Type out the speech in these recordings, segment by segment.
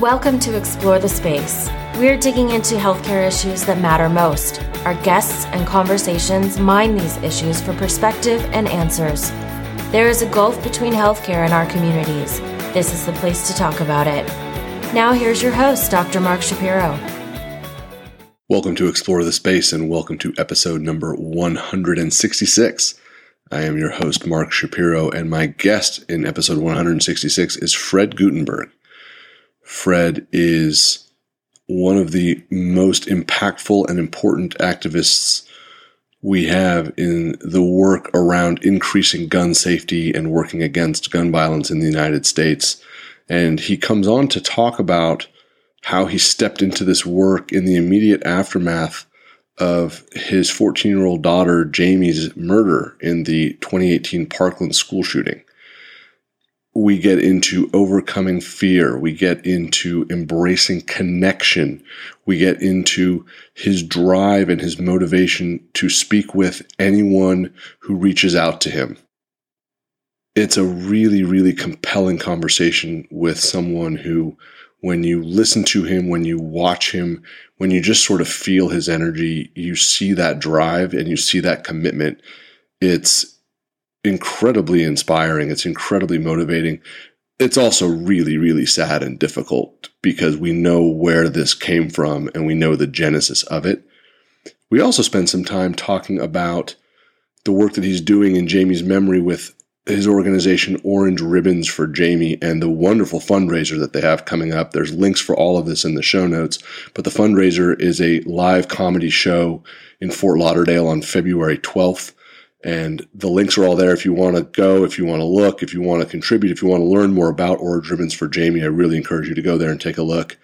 Welcome to Explore the Space. We're digging into healthcare issues that matter most. Our guests and conversations mine these issues for perspective and answers. There is a gulf between healthcare and our communities. This is the place to talk about it. Now, here's your host, Dr. Mark Shapiro. Welcome to Explore the Space and welcome to episode number 166. I am your host, Mark Shapiro, and my guest in episode 166 is Fred Guttenberg. Fred is one of the most impactful and important activists we have in the work around increasing gun safety and working against gun violence in the United States. And he comes on to talk about how he stepped into this work in the immediate aftermath of his 14 year old daughter Jamie's murder in the 2018 Parkland school shooting we get into overcoming fear. We get into embracing connection. We get into his drive and his motivation to speak with anyone who reaches out to him. It's a really, really compelling conversation with someone who, when you listen to him, when you watch him, when you just sort of feel his energy, you see that drive and you see that commitment. It's incredibly inspiring. It's incredibly motivating. It's also really, really sad and difficult because we know where this came from and we know the genesis of it. We also spend some time talking about the work that he's doing in Jamie's memory with his organization Orange Ribbons for Jamie and the wonderful fundraiser that they have coming up. There's links for all of this in the show notes, but the fundraiser is a live comedy show in Fort Lauderdale on February 12th. And the links are all there if you want to go, if you want to look, if you want to contribute, if you want to learn more about Orange Ribbons for Jamie. I really encourage you to go there and take a look.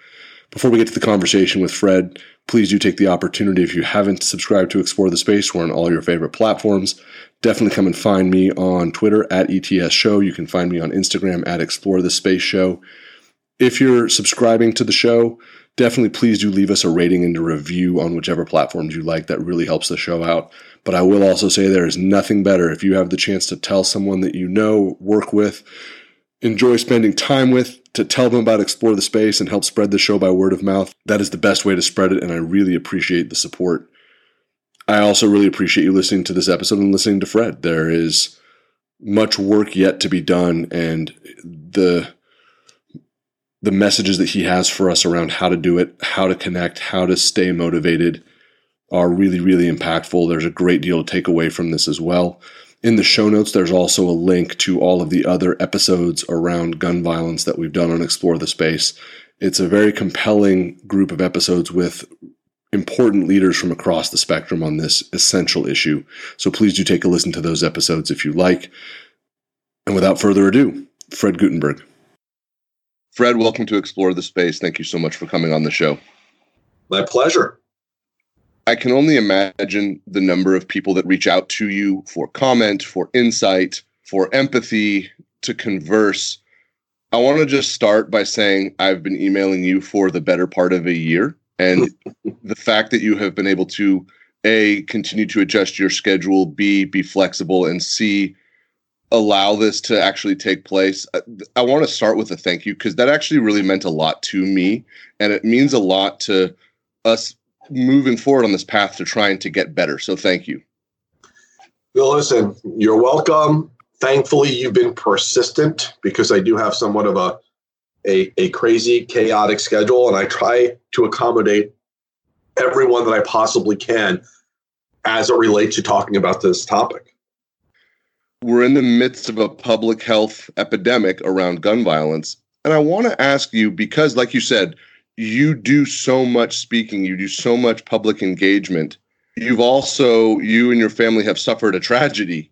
Before we get to the conversation with Fred, please do take the opportunity. If you haven't subscribed to Explore the Space, we're on all your favorite platforms. Definitely come and find me on Twitter at ETS Show. You can find me on Instagram at Explore the Space Show. If you're subscribing to the show, definitely please do leave us a rating and a review on whichever platforms you like. That really helps the show out. But I will also say there is nothing better if you have the chance to tell someone that you know, work with, enjoy spending time with, to tell them about Explore the Space and help spread the show by word of mouth. That is the best way to spread it, and I really appreciate the support. I also really appreciate you listening to this episode and listening to Fred. There is much work yet to be done, and the the messages that he has for us around how to do it, how to connect, how to stay motivated are really, really impactful. There's a great deal to take away from this as well. In the show notes, there's also a link to all of the other episodes around gun violence that we've done on Explore the Space. It's a very compelling group of episodes with important leaders from across the spectrum on this essential issue. So please do take a listen to those episodes if you like. And without further ado, Fred Guttenberg. Fred, welcome to Explore the Space. Thank you so much for coming on the show. My pleasure. I can only imagine the number of people that reach out to you for comment, for insight, for empathy, to converse. I want to just start by saying I've been emailing you for the better part of a year. And the fact that you have been able to A, continue to adjust your schedule, B, be flexible, and C, allow this to actually take place. Uh, I, I want to start with a thank you because that actually really meant a lot to me. And it means a lot to us moving forward on this path to trying to get better. So thank you. Well, listen, you're welcome. Thankfully, you've been persistent because I do have somewhat of a, a, a crazy, chaotic schedule, and I try to accommodate everyone that I possibly can as it relates to talking about this topic. We're in the midst of a public health epidemic around gun violence. And I want to ask you because, like you said, you do so much speaking, you do so much public engagement. You've also, you and your family have suffered a tragedy.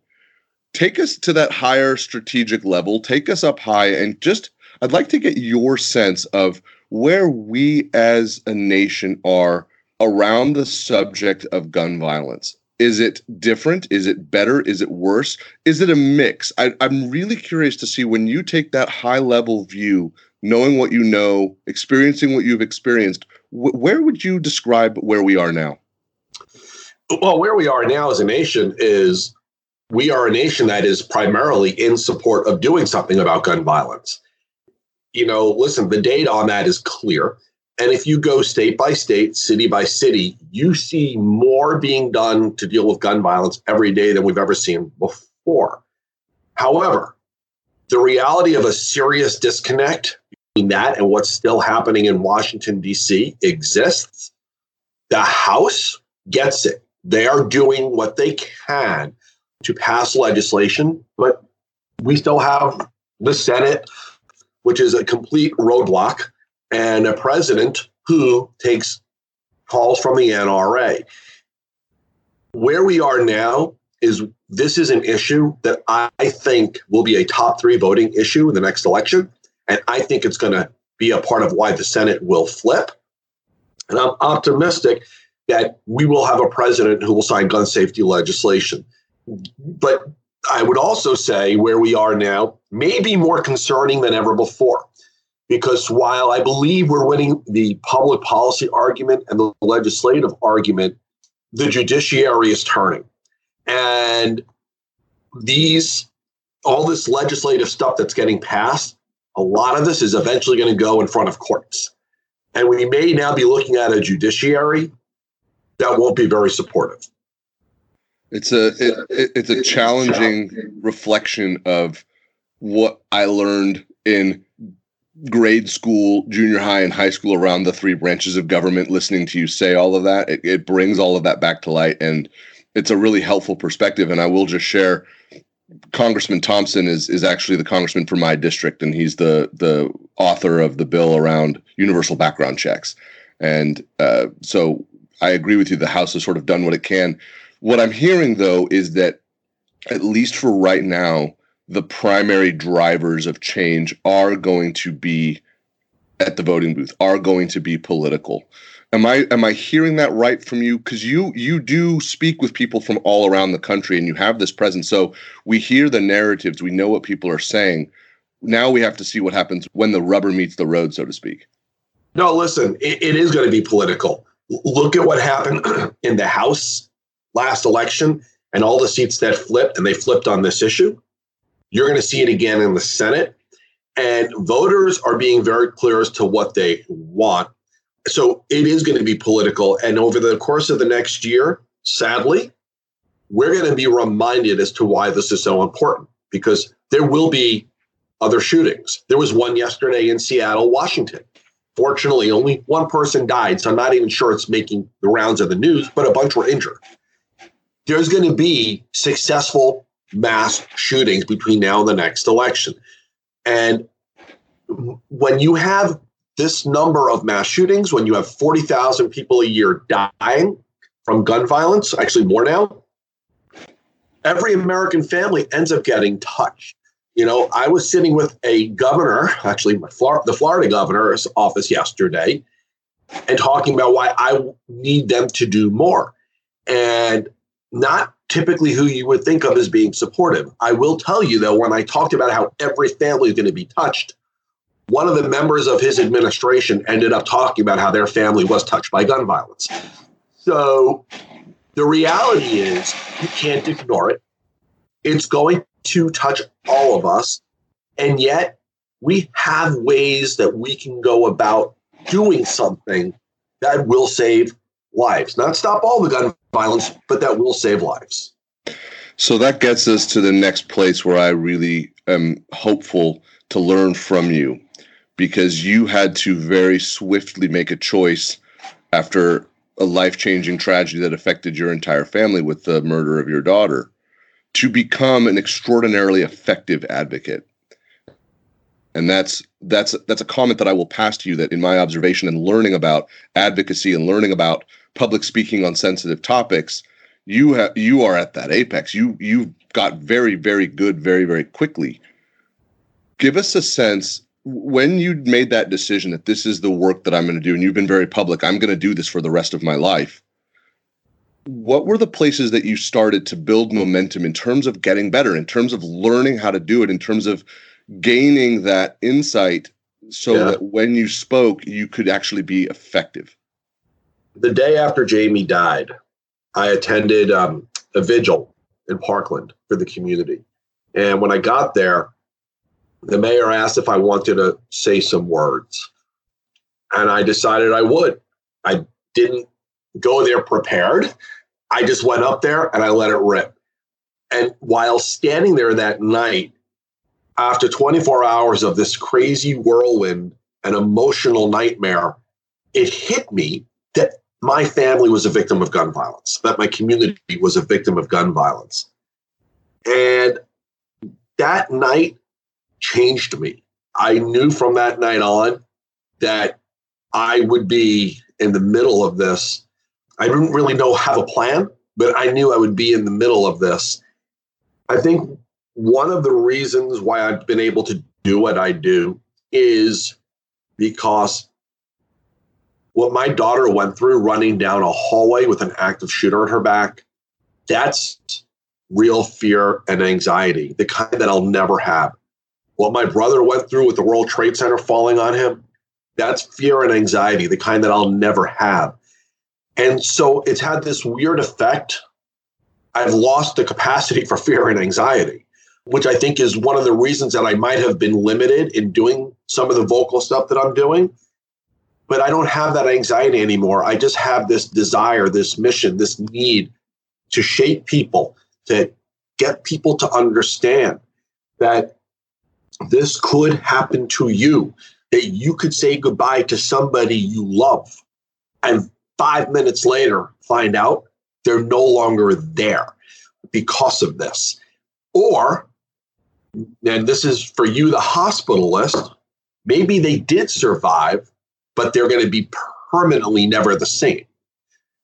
Take us to that higher strategic level, take us up high, and just, I'd like to get your sense of where we as a nation are around the subject of gun violence. Is it different? Is it better? Is it worse? Is it a mix? I, am really curious to see when you take that high level view knowing what you know, experiencing what you've experienced, wh- where would you describe where we are now? Well, where we are now as a nation is we are a nation that is primarily in support of doing something about gun violence. you know, listen, the data on that is clear. And if you go state by state, city by city, you see more being done to deal with gun violence every day than we've ever seen before. However, the reality of a serious disconnect that and what's still happening in Washington, D.C. exists. The House gets it. They are doing what they can to pass legislation, but we still have the Senate, which is a complete roadblock, and a president who takes calls from the NRA. Where we are now is this is an issue that I think will be a top three voting issue in the next election. And I think it's going to be a part of why the Senate will flip. And I'm optimistic that we will have a president who will sign gun safety legislation. But I would also say where we are now may be more concerning than ever before. Because while I believe we're winning the public policy argument and the legislative argument, the judiciary is turning. And these, all this legislative stuff that's getting passed, a lot of this is eventually going to go in front of courts. And we may now be looking at a judiciary that won't be very supportive. It's a it, it's a challenging reflection of what I learned in grade school, junior high, and high school around the three branches of government. Listening to you say all of that, it, it brings all of that back to light, and it's a really helpful perspective. And I will just share Congressman Thompson is is actually the congressman for my district, and he's the the author of the bill around universal background checks. And uh, so I agree with you. The House has sort of done what it can. What I'm hearing though is that at least for right now, the primary drivers of change are going to be at the voting booth, are going to be political. Am I am I hearing that right from you? Because you you do speak with people from all around the country, and you have this presence. So we hear the narratives, we know what people are saying. Now we have to see what happens when the rubber meets the road, so to speak. No, listen, it, it is going to be political. Look at what happened in the House last election and all the seats that flipped, and they flipped on this issue. You're going to see it again in the Senate. And voters are being very clear as to what they want so it is going to be political. And over the course of the next year, sadly, we're going to be reminded as to why this is so important because there will be other shootings. There was one yesterday in Seattle, Washington. Fortunately, only one person died, so I'm not even sure it's making the rounds of the news, but a bunch were injured. There's going to be successful mass shootings between now and the next election. And when you have this number of mass shootings, when you have 40,000 people a year dying from gun violence, actually more now, every American family ends up getting touched. You know, I was sitting with a governor, actually, Florida, the Florida governor's office yesterday, and talking about why I need them to do more. And not typically who you would think of as being supportive. I will tell you, though, when I talked about how every family is going to be touched, one of the members of his administration ended up talking about how their family was touched by gun violence. So the reality is, you can't ignore it. It's going to touch all of us. And yet, we have ways that we can go about doing something that will save lives. Not stop all the gun violence, but that will save lives. So that gets us to the next place where I really am hopeful to learn from you because you had to very swiftly make a choice after a life changing tragedy that affected your entire family with the murder of your daughter to become an extraordinarily effective advocate. And that's that's that's a comment that I will pass to you that in my observation and learning about advocacy and learning about public speaking on sensitive topics, you have you are at that apex. You you got very very good very very quickly. Give us a sense when you made that decision that this is the work that I'm going to do, and you've been very public, I'm going to do this for the rest of my life. What were the places that you started to build momentum in terms of getting better, in terms of learning how to do it, in terms of gaining that insight so yeah. that when you spoke, you could actually be effective? The day after Jamie died, I attended um, a vigil in Parkland for the community. And when I got there, the mayor asked if I wanted to say some words. And I decided I would. I didn't go there prepared. I just went up there and I let it rip. And while standing there that night, after 24 hours of this crazy whirlwind and emotional nightmare, it hit me that my family was a victim of gun violence, that my community was a victim of gun violence. And that night changed me. I knew from that night on that I would be in the middle of this. I didn't really know have a plan, but I knew I would be in the middle of this. I think one of the reasons why I've been able to do what I do is because what my daughter went through running down a hallway with an active shooter at her back, that's real fear and anxiety, the kind that I'll never have. What my brother went through with the World Trade Center falling on him, that's fear and anxiety, the kind that I'll never have. And so it's had this weird effect. I've lost the capacity for fear and anxiety, which I think is one of the reasons that I might have been limited in doing some of the vocal stuff that I'm doing. But I don't have that anxiety anymore. I just have this desire, this mission, this need to shape people, to get people to understand that this could happen to you, that you could say goodbye to somebody you love. And five minutes later, find out they're no longer there because of this. Or, and this is for you, the hospitalist, maybe they did survive, but they're going to be permanently never the same.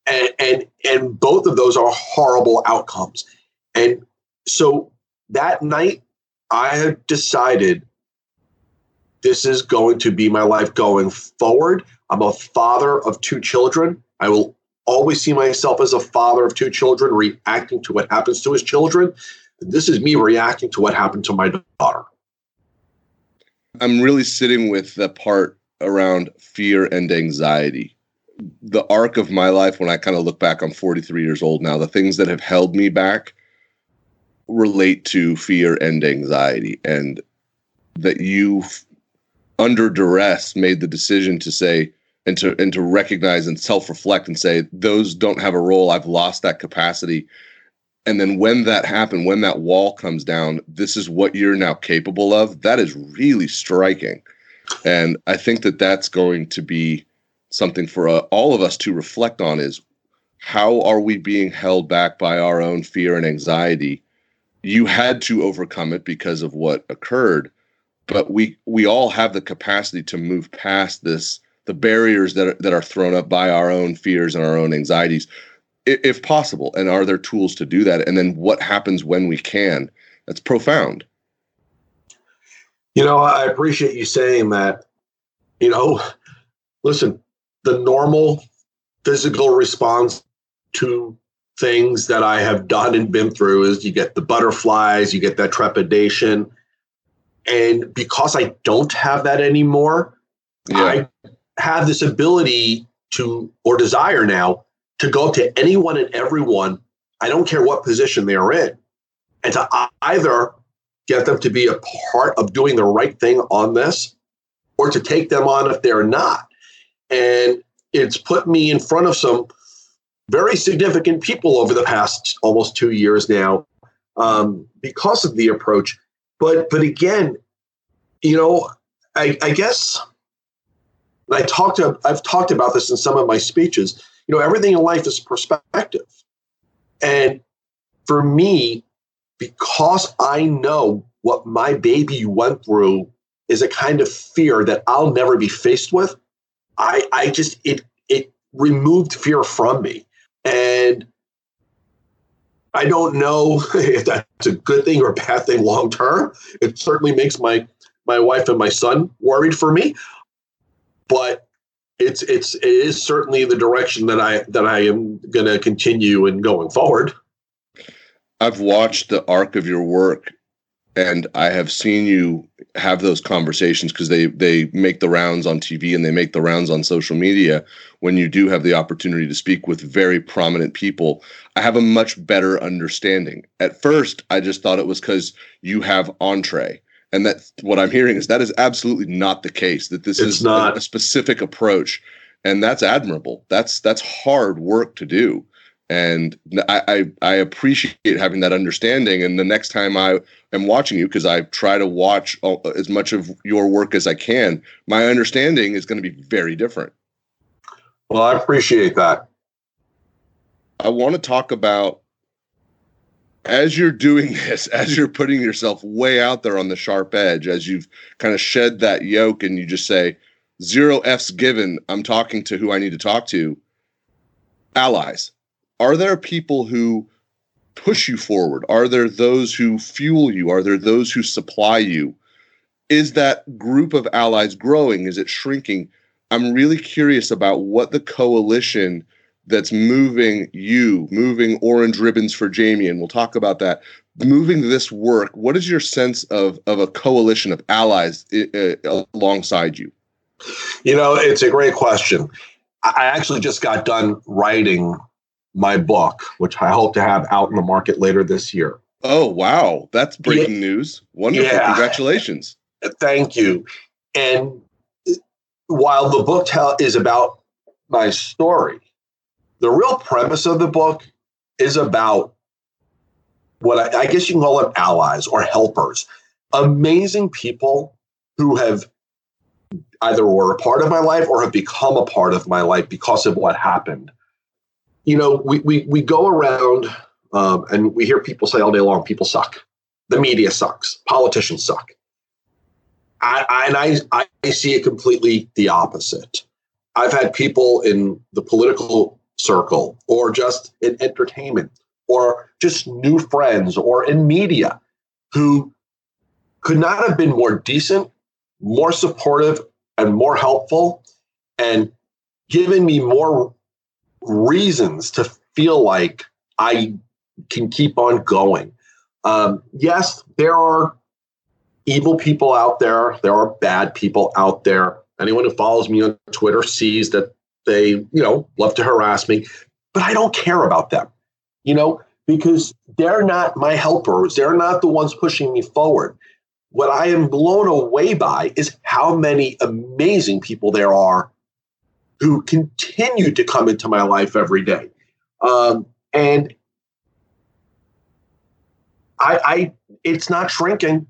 And, and and both of those are horrible outcomes. And so that night, I have decided this is going to be my life going forward. I'm a father of two children. I will always see myself as a father of two children reacting to what happens to his children. This is me reacting to what happened to my daughter. I'm really sitting with the part around fear and anxiety. The arc of my life, when I kind of look back, I'm 43 years old now, the things that have held me back relate to fear and anxiety. And that you, under duress, made the decision to say, and to and to recognize and self-reflect and say those don't have a role. I've lost that capacity. And then when that happened when that wall comes down this is what you're now capable of. That is really striking. And i think that that's going to be something for uh, all of us to reflect on is how are we being held back by our own fear and anxiety you had to overcome it because of what occurred but we we all have the capacity to move past this the barriers that are, that are thrown up by our own fears and our own anxieties if possible. And are there tools to do that? And then what happens when we can? That's profound. You know i appreciate you saying that. You know listen the normal physical response to things that i have done and been through is you get the butterflies you get that trepidation and because i don't have that anymore yeah. i have this ability to, or desire now, to go up to anyone and everyone, I don't care what position they are in, and to either get them to be a part of doing the right thing on this or to take them on if they're not. And it's put me in front of some very significant people over the past almost two years now um, because of the approach. But but again, you know, I, I guess I talked to, I've talked about this in some of my speeches. You know, everything in life is perspective. And for me, because I know what my baby went through is a kind of fear that I'll never be faced with, I, I just, it, it removed fear from me. And I don't know if that's a good thing or a bad thing long term. It certainly makes my my wife and my son worried for me but it's it's it is certainly the direction that I that I am going to continue in going forward. I've watched the arc of your work and I have seen you have those conversations because they they make the rounds on TV and they make the rounds on social media when you do have the opportunity to speak with very prominent people. I have a much better understanding. At first, I just thought it was cuz you have entree And that what I'm hearing is that is absolutely not the case. That this It's is not. A, a specific approach, and that's admirable. That's that's hard work to do, and I I, I appreciate having that understanding. And the next time I am watching you, because I try to watch all, as much of your work as I can, my understanding is going to be very different. Well, I appreciate that. I want to talk about as you're doing this, as you're putting yourself way out there on the sharp edge, as you've kind of shed that yoke and you just say, zero F's given, I'm talking to who I need to talk to. Allies. Are there people who push you forward? Are there those who fuel you? Are there those who supply you? Is that group of allies growing? Is it shrinking? I'm really curious about what the coalition that's moving you, moving orange ribbons for Jamie, and we'll talk about that. Moving this work, what is your sense of of a coalition of allies uh, alongside you? You know, it's a great question. I actually just got done writing my book, which I hope to have out in the market later this year. Oh wow, that's breaking yeah. news! Wonderful, yeah. congratulations! Thank you. And while the book tell is about my story, the real premise of the book is about what I, I, guess you can call them allies or helpers, amazing people who have either were a part of my life or have become a part of my life because of what happened. You know, we we we go around um, and we hear people say all day long, people suck, the media sucks, politicians suck. I, I and I I see it completely the opposite. I've had people in the political circle or just in entertainment or just new friends or in media who could not have been more decent, more supportive, and more helpful, and given me more reasons to feel like I can keep on going. Um, yes, there are evil people out there, there are bad people out there. Anyone who follows me on Twitter sees that they, you know, love to harass me, but I don't care about them, you know, because they're not my helpers. They're not the ones pushing me forward. What I am blown away by is how many amazing people there are who continue to come into my life every day. Um, and I, I, it's not shrinking.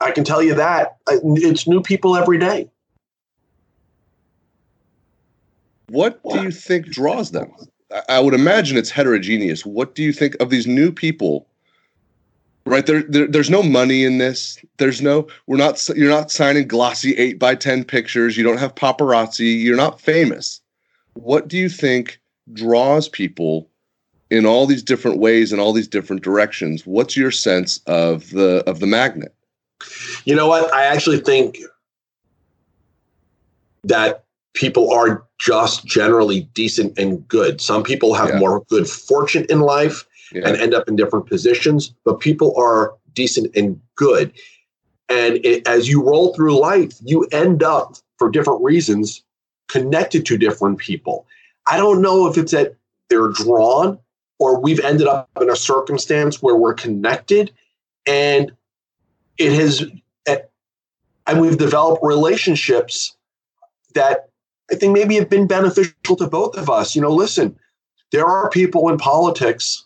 I can tell you that. It's new people every day. What do you think draws them? I would imagine it's heterogeneous. What do you think of these new people? Right there, there, there's no money in this. There's no. We're not. You're not signing glossy eight by ten pictures. You don't have paparazzi. You're not famous. What do you think draws people in all these different ways in all these different directions? What's your sense of the of the magnet? You know what? I actually think that people are just generally decent and good. Some people have yeah. more good fortune in life yeah. and end up in different positions, but people are decent and good. And it, as you roll through life, you end up for different reasons connected to different people. I don't know if it's that they're drawn or we've ended up in a circumstance where we're connected and it has eh, and we've developed relationships that I think maybe have been beneficial to both of us. You know, listen, there are people in politics,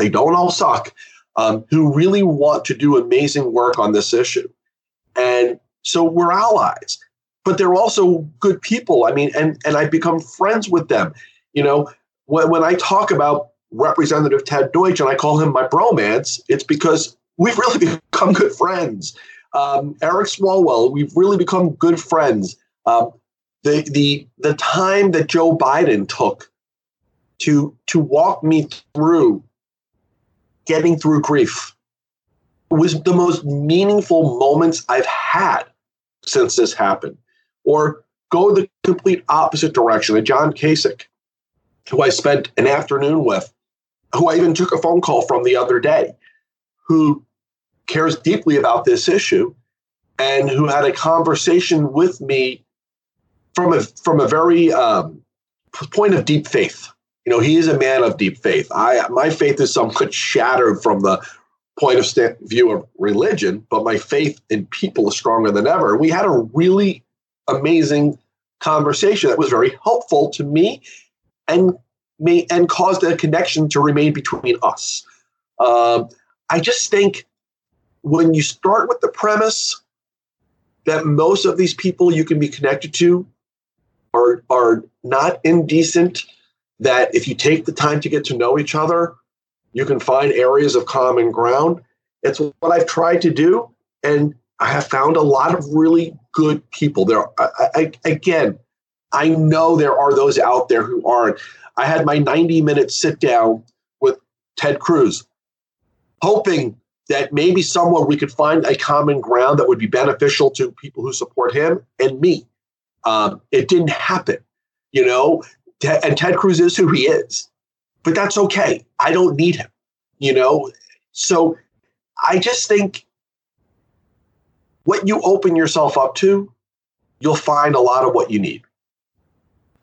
they don't all suck, um, who really want to do amazing work on this issue. And so we're allies, but they're also good people. I mean, and, and I've become friends with them. You know, when, when I talk about Representative Ted Deutch and I call him my bromance, it's because we've really become good friends. Um, Eric Swalwell, we've really become good friends. Um, the the the time that Joe Biden took to to walk me through getting through grief was the most meaningful moments I've had since this happened. Or go the complete opposite direction. A John Kasich, who I spent an afternoon with, who I even took a phone call from the other day, who cares deeply about this issue and who had a conversation with me from a from a very um, point of deep faith. You know, he is a man of deep faith. I my faith is somewhat shattered from the point of view of religion, but my faith in people is stronger than ever. We had a really amazing conversation that was very helpful to me and me and caused a connection to remain between us. Um, I just think when you start with the premise that most of these people you can be connected to are are not indecent, that if you take the time to get to know each other, you can find areas of common ground. It's what I've tried to do, and I have found a lot of really good people. There, I, I, again, I know there are those out there who aren't. I had my 90 minute sit down with Ted Cruz, hoping that maybe somewhere we could find a common ground that would be beneficial to people who support him and me. Um, it didn't happen, you know, and Ted Cruz is who he is, but that's okay. I don't need him, you know. So I just think what you open yourself up to, you'll find a lot of what you need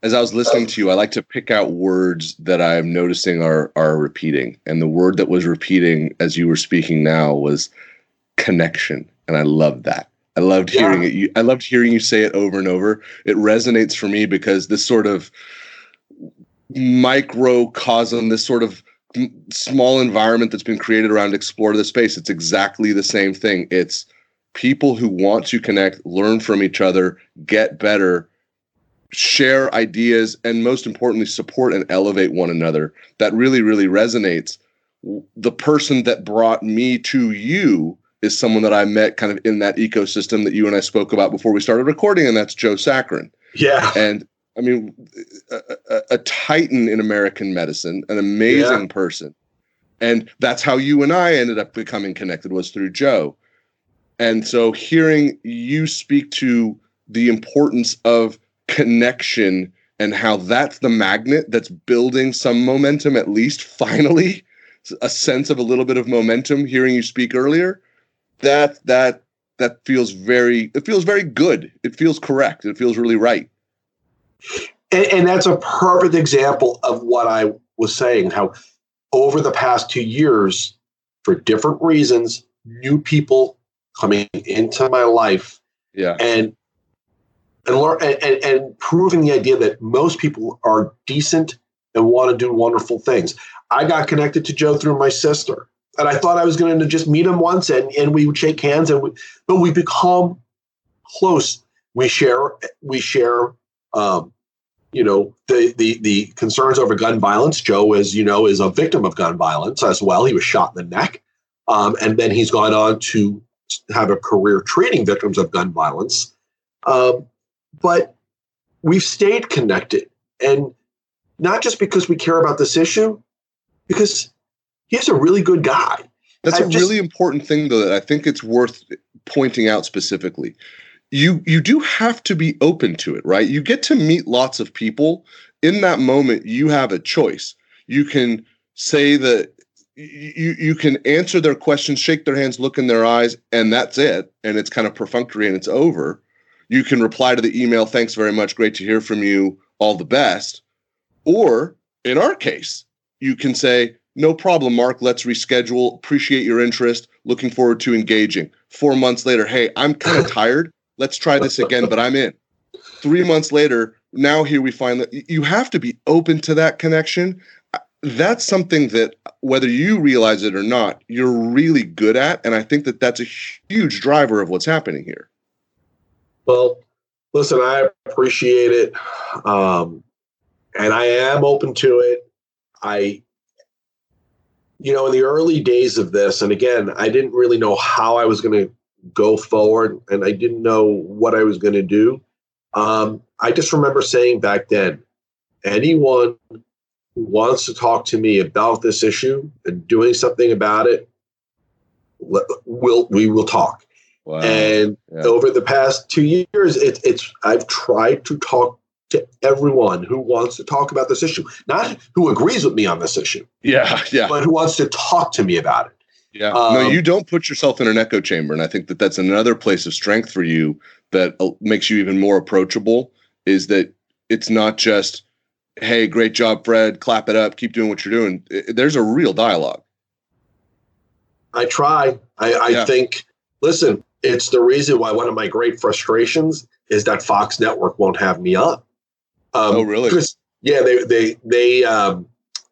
as I was listening to you, I like to pick out words that I'm noticing are are repeating. And the word that was repeating as you were speaking now was connection. And I loved that. I loved hearing yeah. it. You, I loved hearing you say it over and over. It resonates for me because this sort of microcosm, this sort of small environment that's been created around explore the space, it's exactly the same thing. It's people who want to connect, learn from each other, get better, share ideas, and most importantly, support and elevate one another. That really, really resonates. The person that brought me to you is someone that I met kind of in that ecosystem that you and I spoke about before we started recording, and that's Joe Sakran. Yeah. And I mean, a, a, a titan in American medicine, an amazing yeah. person. And that's how you and I ended up becoming connected was through Joe. And so hearing you speak to the importance of connection and how that's the magnet that's building some momentum, at least finally, a sense of a little bit of momentum hearing you speak earlier. That that that feels very it feels very good. It feels correct. It feels really right. And, and that's a perfect example of what I was saying, how over the past two years, for different reasons, new people coming into my life. Yeah. And and, learn, and, and, proving the idea that most people are decent and want to do wonderful things. I got connected to Joe through my sister, and I thought I was going to just meet him once and, and we would shake hands, and we, but we become close. We share we share um, you know the, the the concerns over gun violence. Joe is you know is a victim of gun violence as well. He was shot in the neck, um, and then he's gone on to have a career treating victims of gun violence. Um, but we've stayed connected. And not just because we care about this issue, because he's a really good guy. That's a just, really important thing, though, that I think it's worth pointing out specifically. You you do have to be open to it, right? You get to meet lots of people. In that moment, you have a choice. You can say that you you can answer their questions, shake their hands, look in their eyes, and that's it. And it's kind of perfunctory and it's over you can reply to the email, thanks very much, great to hear from you, all the best. Or in our case, you can say, no problem, Mark, let's reschedule. Appreciate your interest. Looking forward to engaging. Four months later, hey, I'm kind of tired. Let's try this again, but I'm in. Three months later, now here we find that you have to be open to that connection. That's something that, whether you realize it or not, you're really good at. And I think that that's a huge driver of what's happening here. Well, listen, I appreciate it. Um, and I am open to it. I, you know, in the early days of this, and again, I didn't really know how I was going to go forward and I didn't know what I was going to do. Um, I just remember saying back then, anyone who wants to talk to me about this issue and doing something about it, will we will talk. Wow. And yeah. over the past two years, it, it's I've tried to talk to everyone who wants to talk about this issue, not who agrees with me on this issue. Yeah, yeah. But who wants to talk to me about it. Yeah. Um, no, you don't put yourself in an echo chamber, and I think that that's another place of strength for you that uh, makes you even more approachable. Is that it's not just, "Hey, great job, Fred. Clap it up. Keep doing what you're doing." There's a real dialogue. I try. I, I yeah. think, listen, it's the reason why one of my great frustrations is that Fox Network won't have me on. Um, oh, really? Because yeah, they they they um,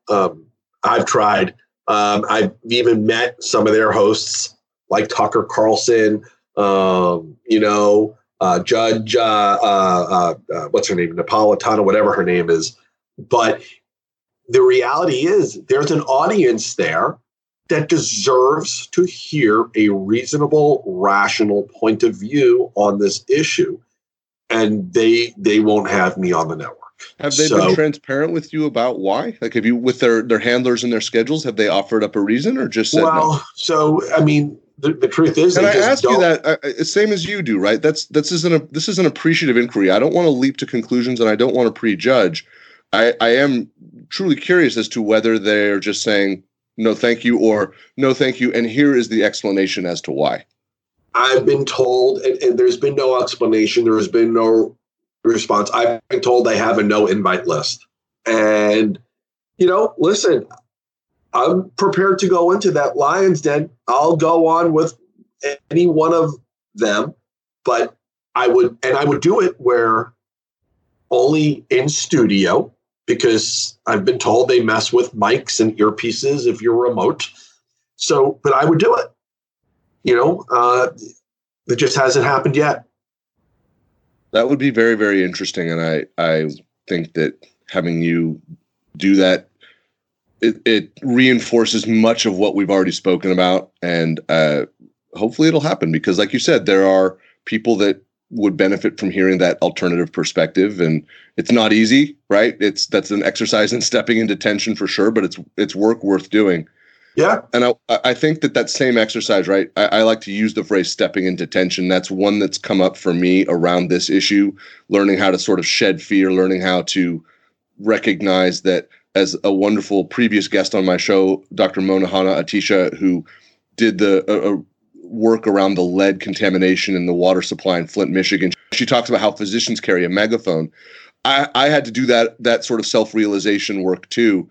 um, I've tried. Um, I've even met some of their hosts, like Tucker Carlson. Um, you know, uh, Judge, uh, uh, uh, what's her name, Napolitano, whatever her name is. But the reality is, there's an audience there that deserves to hear a reasonable, rational point of view on this issue, and they they won't have me on the network. Have they so, been transparent with you about why? Like, have you with their their handlers and their schedules? Have they offered up a reason or just said well? No? So I mean, the, the truth is, and I ask don't. you that uh, same as you do, right? That's that's isn't a this is an appreciative inquiry. I don't want to leap to conclusions, and I don't want to prejudge. I I am truly curious as to whether they're just saying no, thank you, or no, thank you, and here is the explanation as to why. I've been told, and, and there's been no explanation. There has been no response. I've been told they have a no invite list, and you know, listen, I'm prepared to go into that Lions Den. I'll go on with any one of them, but I would, and I would do it where only in studio because I've been told they mess with mics and earpieces if you're remote. So, but I would do it. You know, uh, it just hasn't happened yet. That would be very, very interesting, and I, I think that having you do that it, it reinforces much of what we've already spoken about, and uh, hopefully it'll happen because, like you said, there are people that would benefit from hearing that alternative perspective, and it's not easy, right? It's that's an exercise in stepping into tension for sure, but it's it's work worth doing. Yeah, and I I think that that same exercise, right? I, I like to use the phrase "stepping into tension." That's one that's come up for me around this issue, learning how to sort of shed fear, learning how to recognize that as a wonderful previous guest on my show, Dr. Mona Monahana Atisha, who did the uh, work around the lead contamination in the water supply in Flint, Michigan. She talks about how physicians carry a megaphone. I, I had to do that that sort of self realization work too,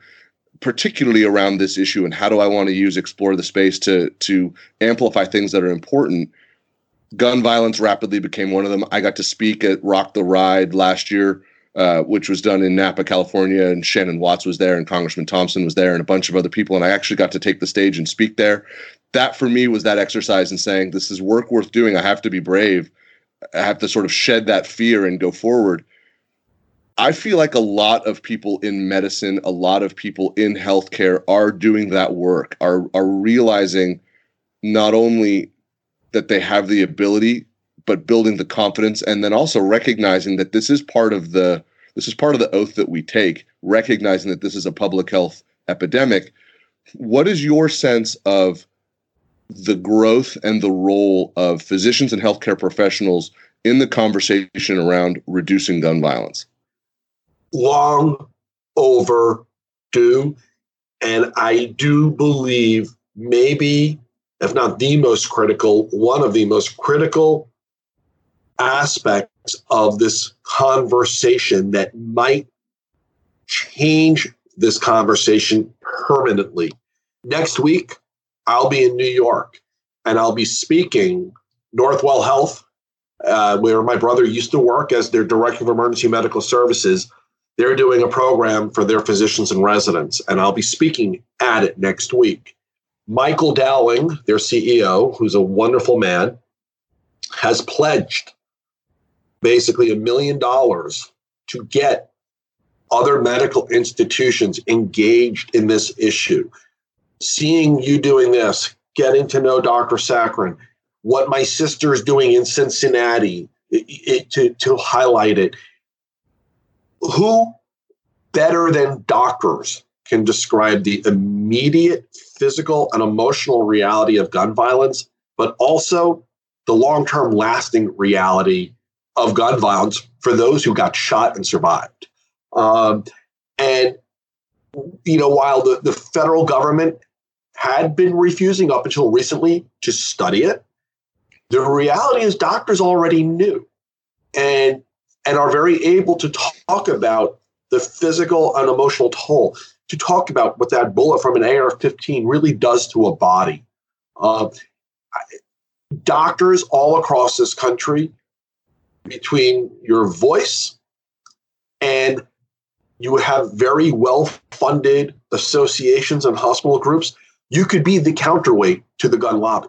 particularly around this issue and how do I want to use explore the space to to amplify things that are important. Gun violence rapidly became one of them. I got to speak at Rock the Ride last year uh, which was done in Napa, California, and Shannon Watts was there, and Congressman Thompson was there, and a bunch of other people. And I actually got to take the stage and speak there. That for me was that exercise in saying, "This is work worth doing. I have to be brave. I have to sort of shed that fear and go forward." I feel like a lot of people in medicine, a lot of people in healthcare are doing that work, are are realizing not only that they have the ability but building the confidence and then also recognizing that this is part of the this is part of the oath that we take recognizing that this is a public health epidemic. What is your sense of the growth and the role of physicians and healthcare professionals in the conversation around reducing gun violence long overdue and i do believe maybe if not the most critical one of the most critical aspects of this conversation that might change this conversation permanently. Next week, I'll be in New York and I'll be speaking Northwell Health, uh, where my brother used to work as their director of emergency medical services. They're doing a program for their physicians and residents, and I'll be speaking at it next week. Michael Dowling, their CEO, who's a wonderful man, has pledged basically a million dollars to get other medical institutions engaged in this issue. Seeing you doing this, getting to know Dr. Sakran, what my sister is doing in Cincinnati it, it, to, to highlight it. Who better than doctors can describe the immediate physical and emotional reality of gun violence, but also the long term lasting reality of gun violence for those who got shot and survived. Um, and, you know, while the, the federal government had been refusing up until recently to study it, the reality is doctors already knew and, and are very able to talk about the physical and emotional toll, to talk about what that bullet from an AR 15 really does to a body. Uh, doctors all across this country, between your voice and you have very well funded associations and hospital groups, you could be the counterweight to the gun lobby.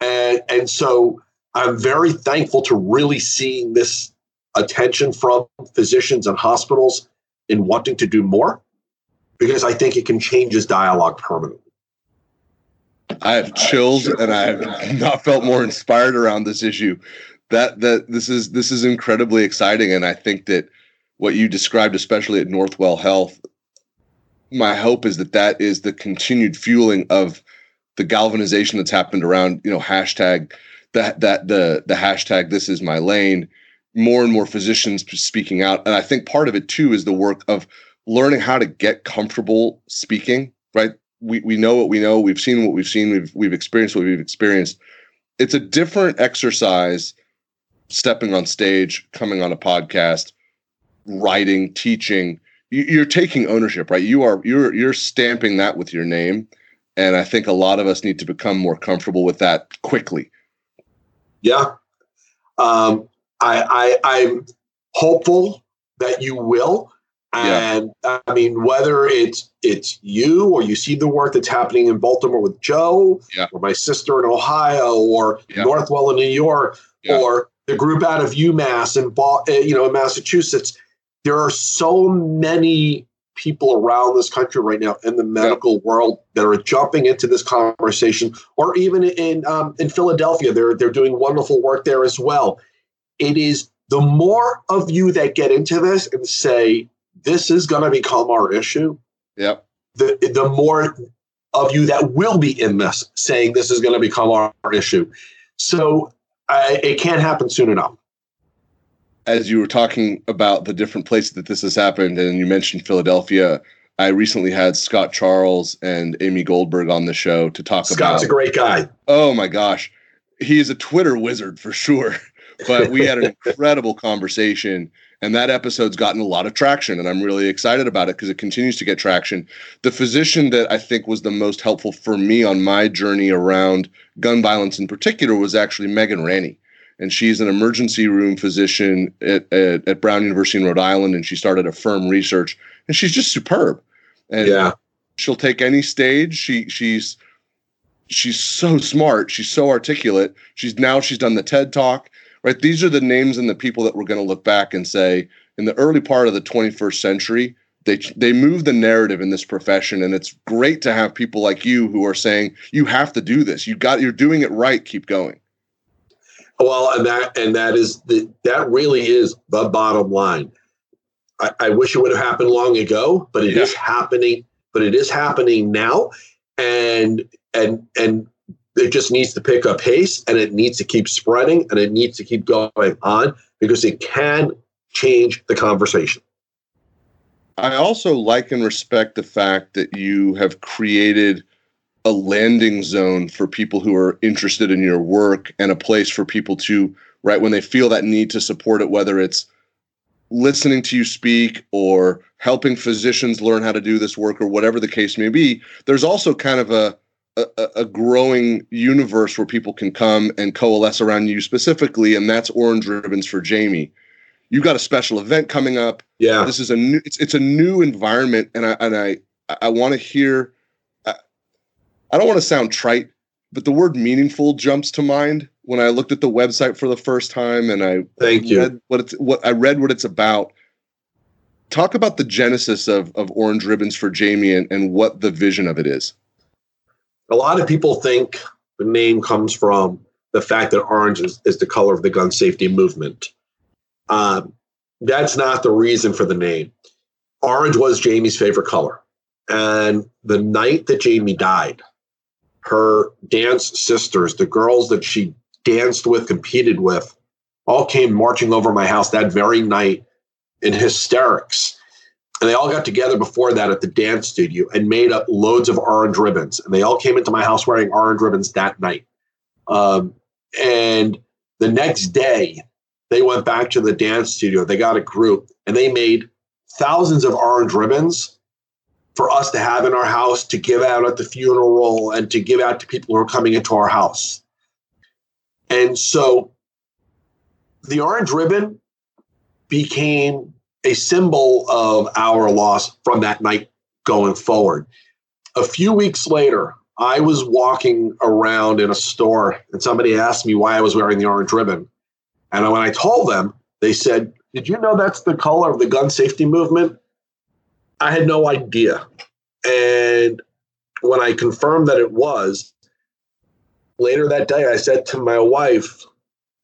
And, and so I'm very thankful to really seeing this attention from physicians and hospitals in wanting to do more because I think it can change his dialogue permanently. I have chills and I have not felt more inspired around this issue. That that this is this is incredibly exciting, and I think that what you described, especially at Northwell Health, my hope is that that is the continued fueling of the galvanization that's happened around you know hashtag that that the the hashtag this is my lane more and more physicians speaking out. And i think part of it too is the work of learning how to get comfortable speaking right? We, we know what we know. We've seen what we've seen. We've we've experienced what we've experienced. It's a different exercise stepping on stage coming on a podcast writing teaching. You're taking ownership right? You are you're you're stamping that with your name. And i think a lot of us need to become more comfortable with that quickly. Yeah. Um, I, I i'm hopeful that you will and yeah. i mean whether it's it's you or you see the work that's happening in baltimore with joe yeah. or my sister in ohio or yeah. northwell in new york or the group out of umass and eh, you know in massachusetts there are so many people around this country right now in the medical yep. world that are jumping into this conversation, or even in um, in Philadelphia, they're they're doing wonderful work there as well. It is the more of you that get into this and say this is going to become our issue. Yep. The the more of you that will be in this saying this is going to become our, our issue. So I, it can't happen soon enough as you were talking about the different places that this has happened, and you mentioned Philadelphia, I recently had Scott Charles and Amy Goldberg on the show to talk Scott's about. Scott's a great guy. Oh my gosh, he is a Twitter wizard for sure. But we had an incredible conversation, and that episode's gotten a lot of traction, and I'm really excited about it because it continues to get traction. The physician that I think was the most helpful for me on my journey around gun violence in particular was actually Megan Ranney and she's an emergency room physician at, at, at, Brown University in Rhode Island, and she started AFFIRM Research, and she's just superb. And yeah. she'll take any stage. She she's she's so smart. She's so articulate. She's now she's done the TED Talk. Right. These are the names and the people that we're going to look back and say in the early part of the 21st century, they they move the narrative in this profession, and it's great to have people like you who are saying you have to do this. You got you're doing it right. Keep going. Well, and that and that is the that really is the bottom line. I, I wish it would have happened long ago, but it yeah. is happening. But it is happening now, and and and it just needs to pick up pace, and it needs to keep spreading, and it needs to keep going on because it can change the conversation. I also like and respect the fact that you have created a landing zone for people who are interested in your work and a place for people to right when they feel that need to support it whether it's listening to you speak or helping physicians learn how to do this work or whatever the case may be there's also kind of a a, a growing universe where people can come and coalesce around you specifically and that's orange ribbons for jamie you got a special event coming up yeah this is a new it's, it's a new environment and i and i i want to hear I I don't want to sound trite, but the word meaningful jumps to mind when I looked at the website for the first time and I thank you what it's what I read what it's about. Talk about the genesis of of Orange Ribbons for Jamie and, and what the vision of it is. A lot of people think the name comes from the fact that orange is, is the color of the gun safety movement. Um, that's not the reason for the name. Orange was Jamie's favorite color. And the night that Jamie died, her dance sisters, the girls that she danced with, competed with, all came marching over my house that very night in hysterics. And they all got together before that at the dance studio and made up loads of orange ribbons. And they all came into my house wearing orange ribbons that night. Um, and the next day, they went back to the dance studio. They got a group and they made thousands of orange ribbons for us to have in our house to give out at the funeral and to give out to people who are coming into our house. And so the orange ribbon became a symbol of our loss from that night going forward. A few weeks later, I was walking around in a store and somebody asked me why I was wearing the orange ribbon. And when I told them, they said, Did you know that's the color of the gun safety movement? I had no idea. And when I confirmed that it was, later that day, I said to my wife,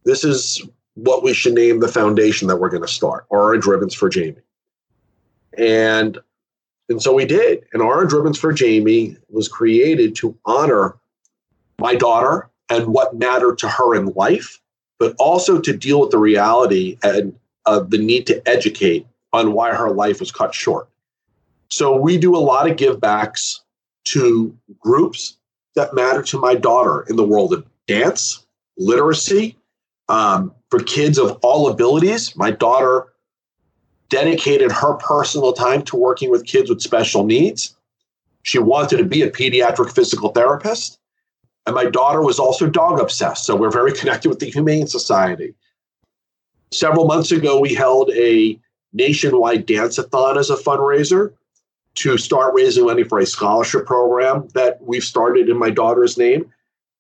This is what we should name the foundation that we're going to start Orange Ribbons for Jamie. And and so we did. And Orange Ribbons for Jamie was created to honor my daughter and what mattered to her in life, but also to deal with the reality and uh, the need to educate on why her life was cut short. So we do a lot of givebacks to groups that matter to my daughter in the world of dance, literacy, um, for kids of all abilities. My daughter dedicated her personal time to working with kids with special needs. She wanted to be a pediatric physical therapist. And my daughter was also dog obsessed. So we're very connected with the Humane Society. Several months ago, we held a nationwide dance-a-thon as a fundraiser to start raising money for a scholarship program that we've started in my daughter's name.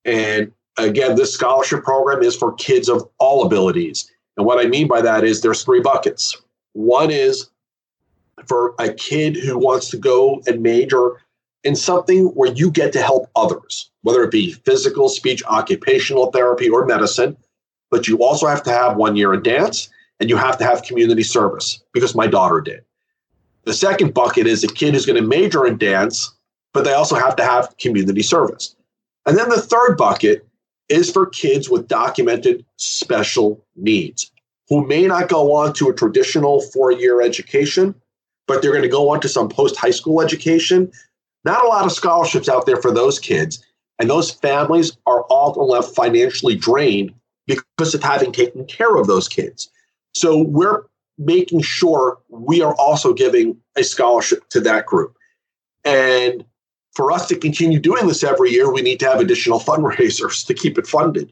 And again, this scholarship program is for kids of all abilities. And what I mean by that is there's three buckets. One is for a kid who wants to go and major in something where you get to help others, whether it be physical, speech, occupational therapy, or medicine. But you also have to have one year in dance and you have to have community service because my daughter did. The second bucket is a kid who's going to major in dance, but they also have to have community service. And then the third bucket is for kids with documented special needs who may not go on to a traditional four year education, but they're going to go on to some post high school education. Not a lot of scholarships out there for those kids. And those families are often left financially drained because of having taken care of those kids. So we're making sure we are also giving a scholarship to that group. And for us to continue doing this every year, we need to have additional fundraisers to keep it funded.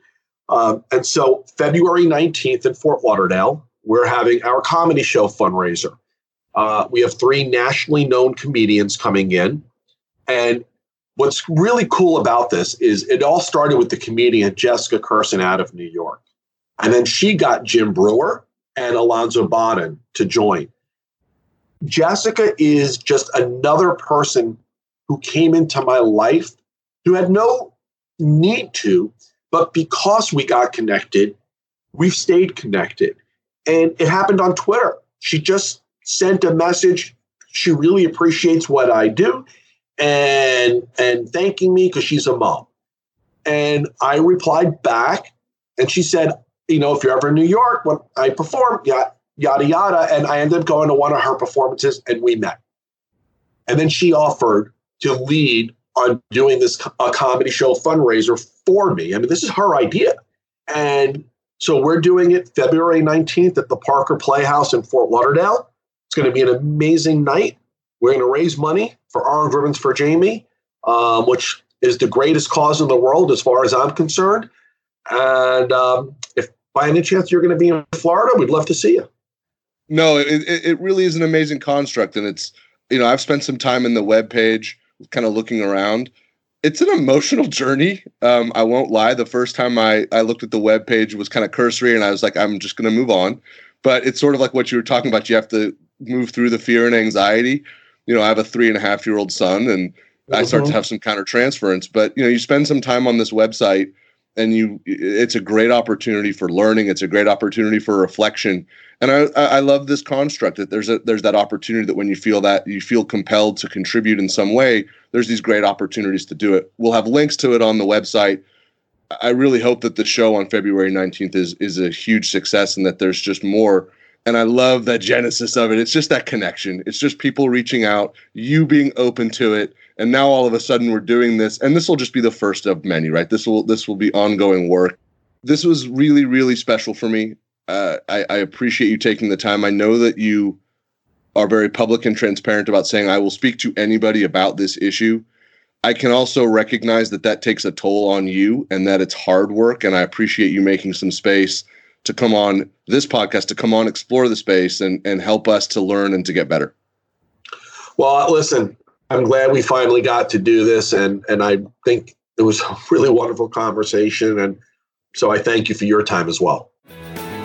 Um, and so, February 19th in Fort Lauderdale, we're having our comedy show fundraiser. Uh, we have three nationally known comedians coming in. And what's really cool about this is it all started with the comedian Jessica Kirson out of New York. And then she got Jim Breuer and Alonzo Bodden to join. Jessica is just another person who came into my life who had no need to, but because we got connected, we've stayed connected. And it happened on Twitter. She just sent a message. She really appreciates what I do and and thanking me because she's a mom. And I replied back and she said, you know, if you're ever in New York, when I perform, yada, yada, yada. And I ended up going to one of her performances and we met. And then she offered to lead on doing this a comedy show fundraiser for me. I mean, this is her idea. And so we're doing it February 19th at the Parker Playhouse in Fort Lauderdale. It's going to be an amazing night. We're going to raise money for Orange Ribbons for Jamie, um, which is the greatest cause in the world as far as I'm concerned. And um, if by any chance you're going to be in Florida, we'd love to see you. No, it, it really is an amazing construct. And it's, you know, I've spent some time in the web page kind of looking around. It's an emotional journey. Um, I won't lie. The first time I, I looked at the web page was kind of cursory, and I was like, I'm just going to move on. But it's sort of like what you were talking about. You have to move through the fear and anxiety. You know, I have a three and a half year old son, and mm-hmm. I start to mm-hmm. have some counter transference. But you know, you spend some time on this website and you it's a great opportunity for learning it's a great opportunity for reflection and I, I love this construct that there's a there's that opportunity that when you feel that you feel compelled to contribute in some way there's these great opportunities to do it. We'll have links to it on the website. I really hope that the show on february 19th is is a huge success and that there's just more. And i love that genesis of it. It's just that connection. It's just people reaching out you being open to it. And now all of a sudden we're doing this and this will just be the first of many right? This will this will be ongoing work. This was really really special for me uh, I, I appreciate you taking the time i know that you are very public and transparent about saying, I will speak to anybody about this issue. I can also recognize that that takes a toll on you and that it's hard work. And I appreciate you making some space to come on this podcast, to come on, explore the space and, and help us to learn and to get better. Well, listen, I'm glad we finally got to do this. And, and I think it was a really wonderful conversation. And so I thank you for your time as well.